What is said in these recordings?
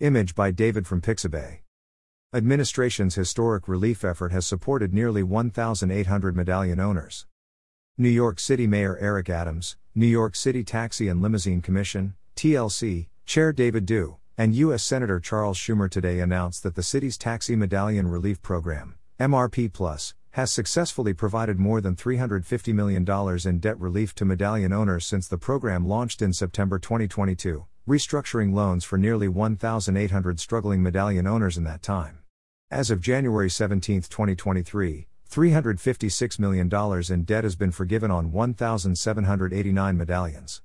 Image by David from Pixabay. Administration's historic relief effort has supported nearly 1,800 medallion owners. New York City Mayor Eric Adams, New York City Taxi and Limousine Commission, TLC, Chair David Do, and U.S. Senator Charles Schumer today announced that the city's Taxi Medallion Relief Program, MRP Plus, has successfully provided more than $350 million in debt relief to medallion owners since the program launched in September 2022, restructuring loans for nearly 1,800 struggling medallion owners in that time. As of January 17, 2023, $356 million in debt has been forgiven on 1,789 medallions.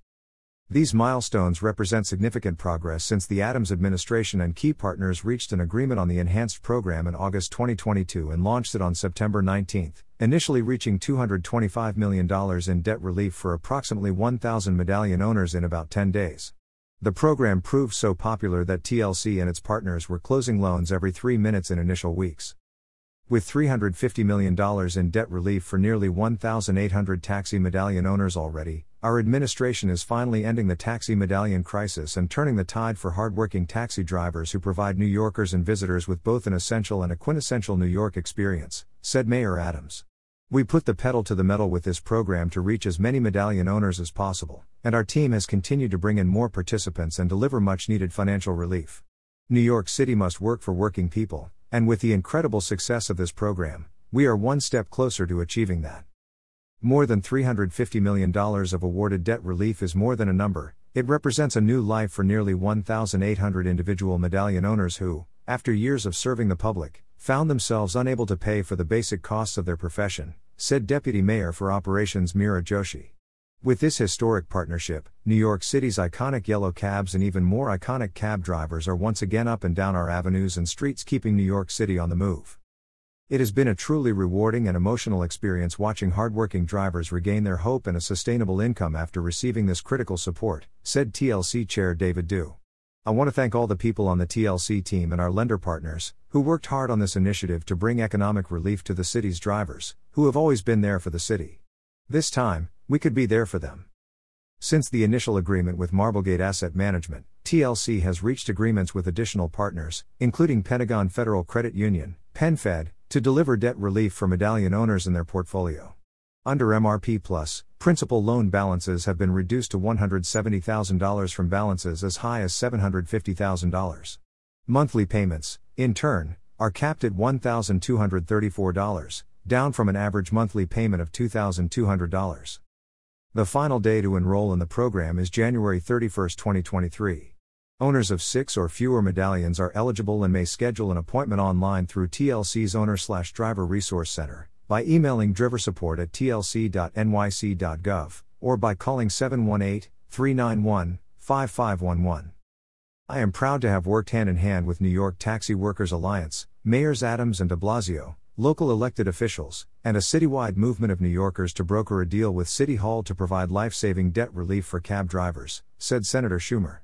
These milestones represent significant progress since the Adams administration and key partners reached an agreement on the enhanced program in August 2022 and launched it on September 19, initially reaching $225 million in debt relief for approximately 1,000 medallion owners in about 10 days. The program proved so popular that TLC and its partners were closing loans every three minutes in initial weeks. With $350 million in debt relief for nearly 1,800 taxi medallion owners already, our administration is finally ending the taxi medallion crisis and turning the tide for hardworking taxi drivers who provide New Yorkers and visitors with both an essential and a quintessential New York experience, said Mayor Adams. We put the pedal to the metal with this program to reach as many medallion owners as possible, and our team has continued to bring in more participants and deliver much needed financial relief. New York City must work for working people, and with the incredible success of this program, we are one step closer to achieving that. More than $350 million of awarded debt relief is more than a number, it represents a new life for nearly 1,800 individual medallion owners who, after years of serving the public, found themselves unable to pay for the basic costs of their profession, said Deputy Mayor for Operations Meera Joshi. With this historic partnership, New York City's iconic yellow cabs and even more iconic cab drivers are once again up and down our avenues and streets, keeping New York City on the move. It has been a truly rewarding and emotional experience watching hardworking drivers regain their hope and a sustainable income after receiving this critical support, said TLC Chair David Do. I want to thank all the people on the TLC team and our lender partners, who worked hard on this initiative to bring economic relief to the city's drivers, who have always been there for the city. This time, we could be there for them. Since the initial agreement with Marblegate Asset Management, TLC has reached agreements with additional partners, including Pentagon Federal Credit Union, PenFed, to deliver debt relief for medallion owners in their portfolio. Under MRP Plus, principal loan balances have been reduced to $170,000 from balances as high as $750,000. Monthly payments, in turn, are capped at $1,234, down from an average monthly payment of $2,200. The final day to enroll in the program is January 31, 2023. Owners of six or fewer medallions are eligible and may schedule an appointment online through TLC's Owner Driver Resource Center, by emailing driversupport at tlc.nyc.gov, or by calling 718 391 5511. I am proud to have worked hand in hand with New York Taxi Workers Alliance, Mayors Adams and de Blasio, local elected officials, and a citywide movement of New Yorkers to broker a deal with City Hall to provide life saving debt relief for cab drivers, said Senator Schumer.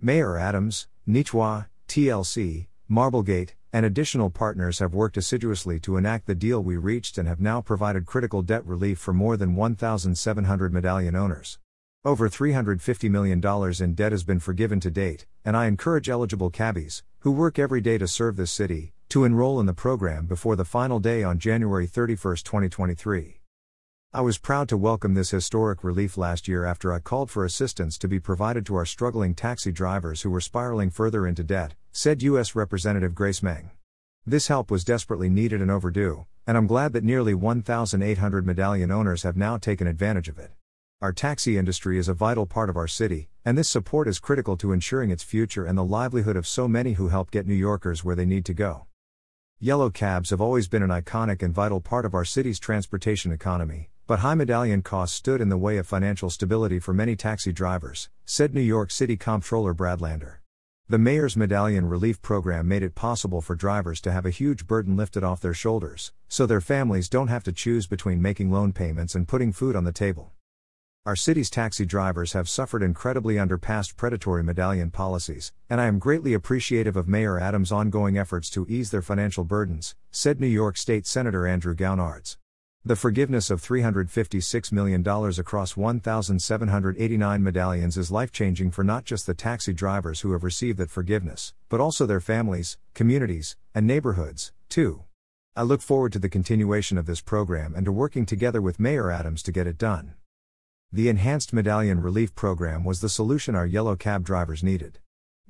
Mayor Adams, NYTWA, TLC, Marblegate, and additional partners have worked assiduously to enact the deal we reached and have now provided critical debt relief for more than 1,700 medallion owners. Over $350 million in debt has been forgiven to date, and I encourage eligible cabbies, who work every day to serve this city, to enroll in the program before the final day on January 31, 2023. I was proud to welcome this historic relief last year after I called for assistance to be provided to our struggling taxi drivers who were spiraling further into debt, said U.S. Representative Grace Meng. This help was desperately needed and overdue, and I'm glad that nearly 1,800 medallion owners have now taken advantage of it. Our taxi industry is a vital part of our city, and this support is critical to ensuring its future and the livelihood of so many who help get New Yorkers where they need to go. Yellow cabs have always been an iconic and vital part of our city's transportation economy, but high medallion costs stood in the way of financial stability for many taxi drivers, said New York City Comptroller Brad Lander. The Mayor's Medallion Relief Program made it possible for drivers to have a huge burden lifted off their shoulders, so their families don't have to choose between making loan payments and putting food on the table. Our city's taxi drivers have suffered incredibly under past predatory medallion policies, and I am greatly appreciative of Mayor Adams' ongoing efforts to ease their financial burdens, said New York State Senator Andrew Gounardes. The forgiveness of $356 million across 1,789 medallions is life changing for not just the taxi drivers who have received that forgiveness, but also their families, communities, and neighborhoods, too. I look forward to the continuation of this program and to working together with Mayor Adams to get it done. The Enhanced Medallion Relief Program was the solution our yellow cab drivers needed.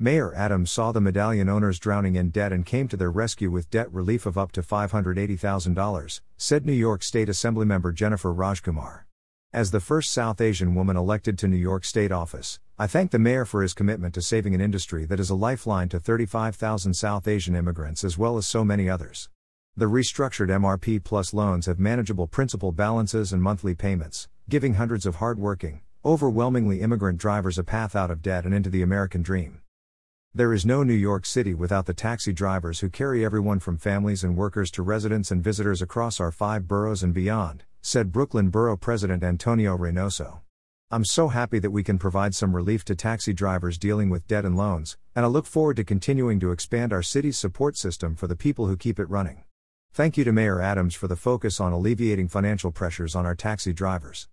Mayor Adams saw the medallion owners drowning in debt and came to their rescue with debt relief of up to $580,000, said New York State Assemblymember Jennifer Rajkumar. As the first South Asian woman elected to New York State office, I thank the mayor for his commitment to saving an industry that is a lifeline to 35,000 South Asian immigrants as well as so many others. The restructured MRP Plus loans have manageable principal balances and monthly payments, giving hundreds of hardworking, overwhelmingly immigrant drivers a path out of debt and into the American dream. There is no New York City without the taxi drivers who carry everyone from families and workers to residents and visitors across our five boroughs and beyond, said Brooklyn Borough President Antonio Reynoso. I'm so happy that we can provide some relief to taxi drivers dealing with debt and loans, and I look forward to continuing to expand our city's support system for the people who keep it running. Thank you to Mayor Adams for the focus on alleviating financial pressures on our taxi drivers.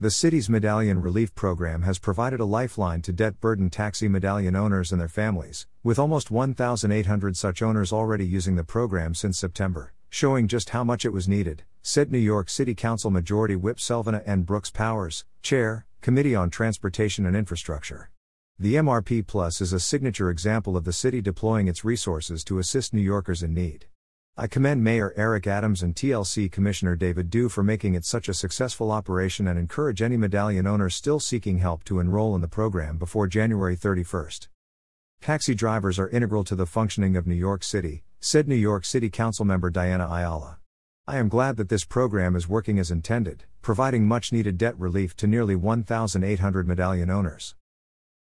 The city's Medallion Relief Program has provided a lifeline to debt burdened taxi medallion owners and their families, with almost 1,800 such owners already using the program since September, showing just how much it was needed, said New York City Council Majority Whip Selvena N. Brooks Powers, Chair, Committee on Transportation and Infrastructure. The MRP Plus is a signature example of the city deploying its resources to assist New Yorkers in need. I commend Mayor Eric Adams and TLC Commissioner David Do for making it such a successful operation and encourage any medallion owners still seeking help to enroll in the program before January 31st. Taxi drivers are integral to the functioning of New York City, said New York City Councilmember Diana Ayala. I am glad that this program is working as intended, providing much needed debt relief to nearly 1,800 medallion owners.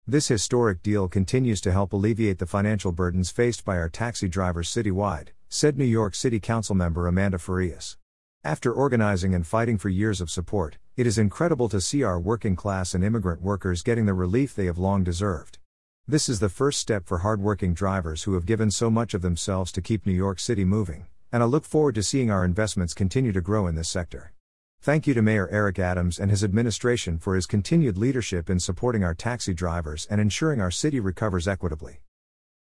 This historic deal continues to help alleviate the financial burdens faced by our taxi drivers citywide said New York City Council member Amanda Farias. After organizing and fighting for years of support, it is incredible to see our working class and immigrant workers getting the relief they have long deserved. This is the first step for hardworking drivers who have given so much of themselves to keep New York City moving, and I look forward to seeing our investments continue to grow in this sector. Thank you to Mayor Eric Adams and his administration for his continued leadership in supporting our taxi drivers and ensuring our city recovers equitably.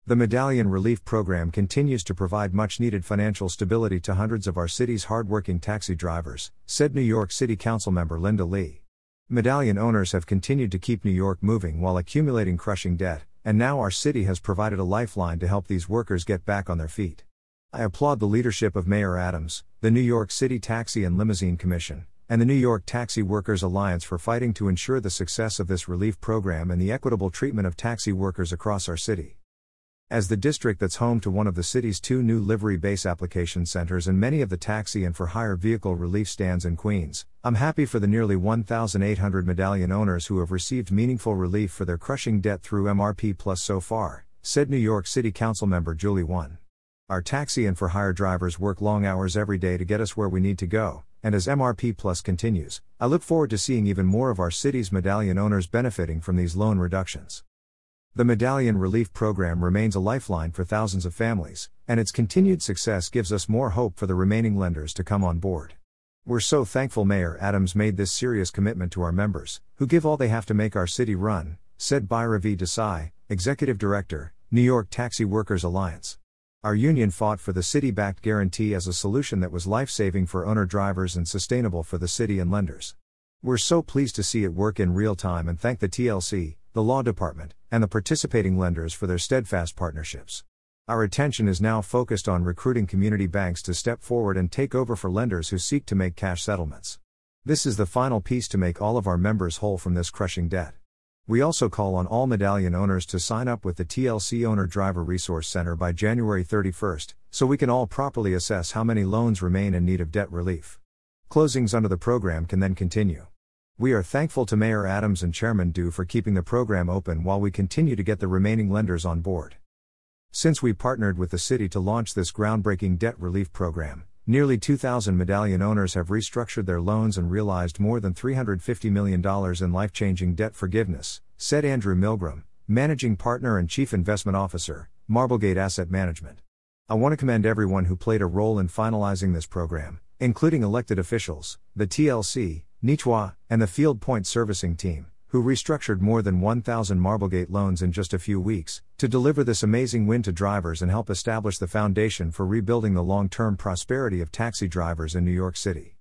The Medallion Relief Program continues to provide much needed financial stability to hundreds of our city's hardworking taxi drivers, said New York City Council member Linda Lee. Medallion owners have continued to keep New York moving while accumulating crushing debt, and now our city has provided a lifeline to help these workers get back on their feet. I applaud the leadership of Mayor Adams, the New York City Taxi and Limousine Commission, and the New York Taxi Workers Alliance for fighting to ensure the success of this relief program and the equitable treatment of taxi workers across our city. As the district that's home to one of the city's two new livery base application centers and many of the taxi and for hire vehicle relief stands in Queens, I'm happy for the nearly 1,800 medallion owners who have received meaningful relief for their crushing debt through MRP Plus so far, said New York City Council member Julie Won. Our taxi and for hire drivers work long hours every day to get us where we need to go, and as MRP Plus continues, I look forward to seeing even more of our city's medallion owners benefiting from these loan reductions. The Medallion Relief Program remains a lifeline for thousands of families, and its continued success gives us more hope for the remaining lenders to come on board. We're so thankful Mayor Adams made this serious commitment to our members, who give all they have to make our city run, said Bhairavi Desai, Executive Director, New York Taxi Workers Alliance. Our union fought for the city backed guarantee as a solution that was life saving for owner drivers and sustainable for the city and lenders. We're so pleased to see it work in real time and thank the TLC, the Law Department, and the participating lenders for their steadfast partnerships. Our attention is now focused on recruiting community banks to step forward and take over for lenders who seek to make cash settlements. This is the final piece to make all of our members whole from this crushing debt. We also call on all medallion owners to sign up with the TLC Owner Driver Resource Center by January 31st, so we can all properly assess how many loans remain in need of debt relief. Closings under the program can then continue. We are thankful to Mayor Adams and Chairman Do for keeping the program open while we continue to get the remaining lenders on board. Since we partnered with the city to launch this groundbreaking debt relief program, nearly 2,000 medallion owners have restructured their loans and realized more than $350 million in life changing debt forgiveness, said Andrew Milgram, Managing Partner and Chief Investment Officer, Marblegate Asset Management. I want to commend everyone who played a role in finalizing this program, including elected officials, the TLC, NYTWA, and the Field Point Servicing Team, who restructured more than 1,000 Marblegate loans in just a few weeks, to deliver this amazing win to drivers and help establish the foundation for rebuilding the long term prosperity of taxi drivers in New York City.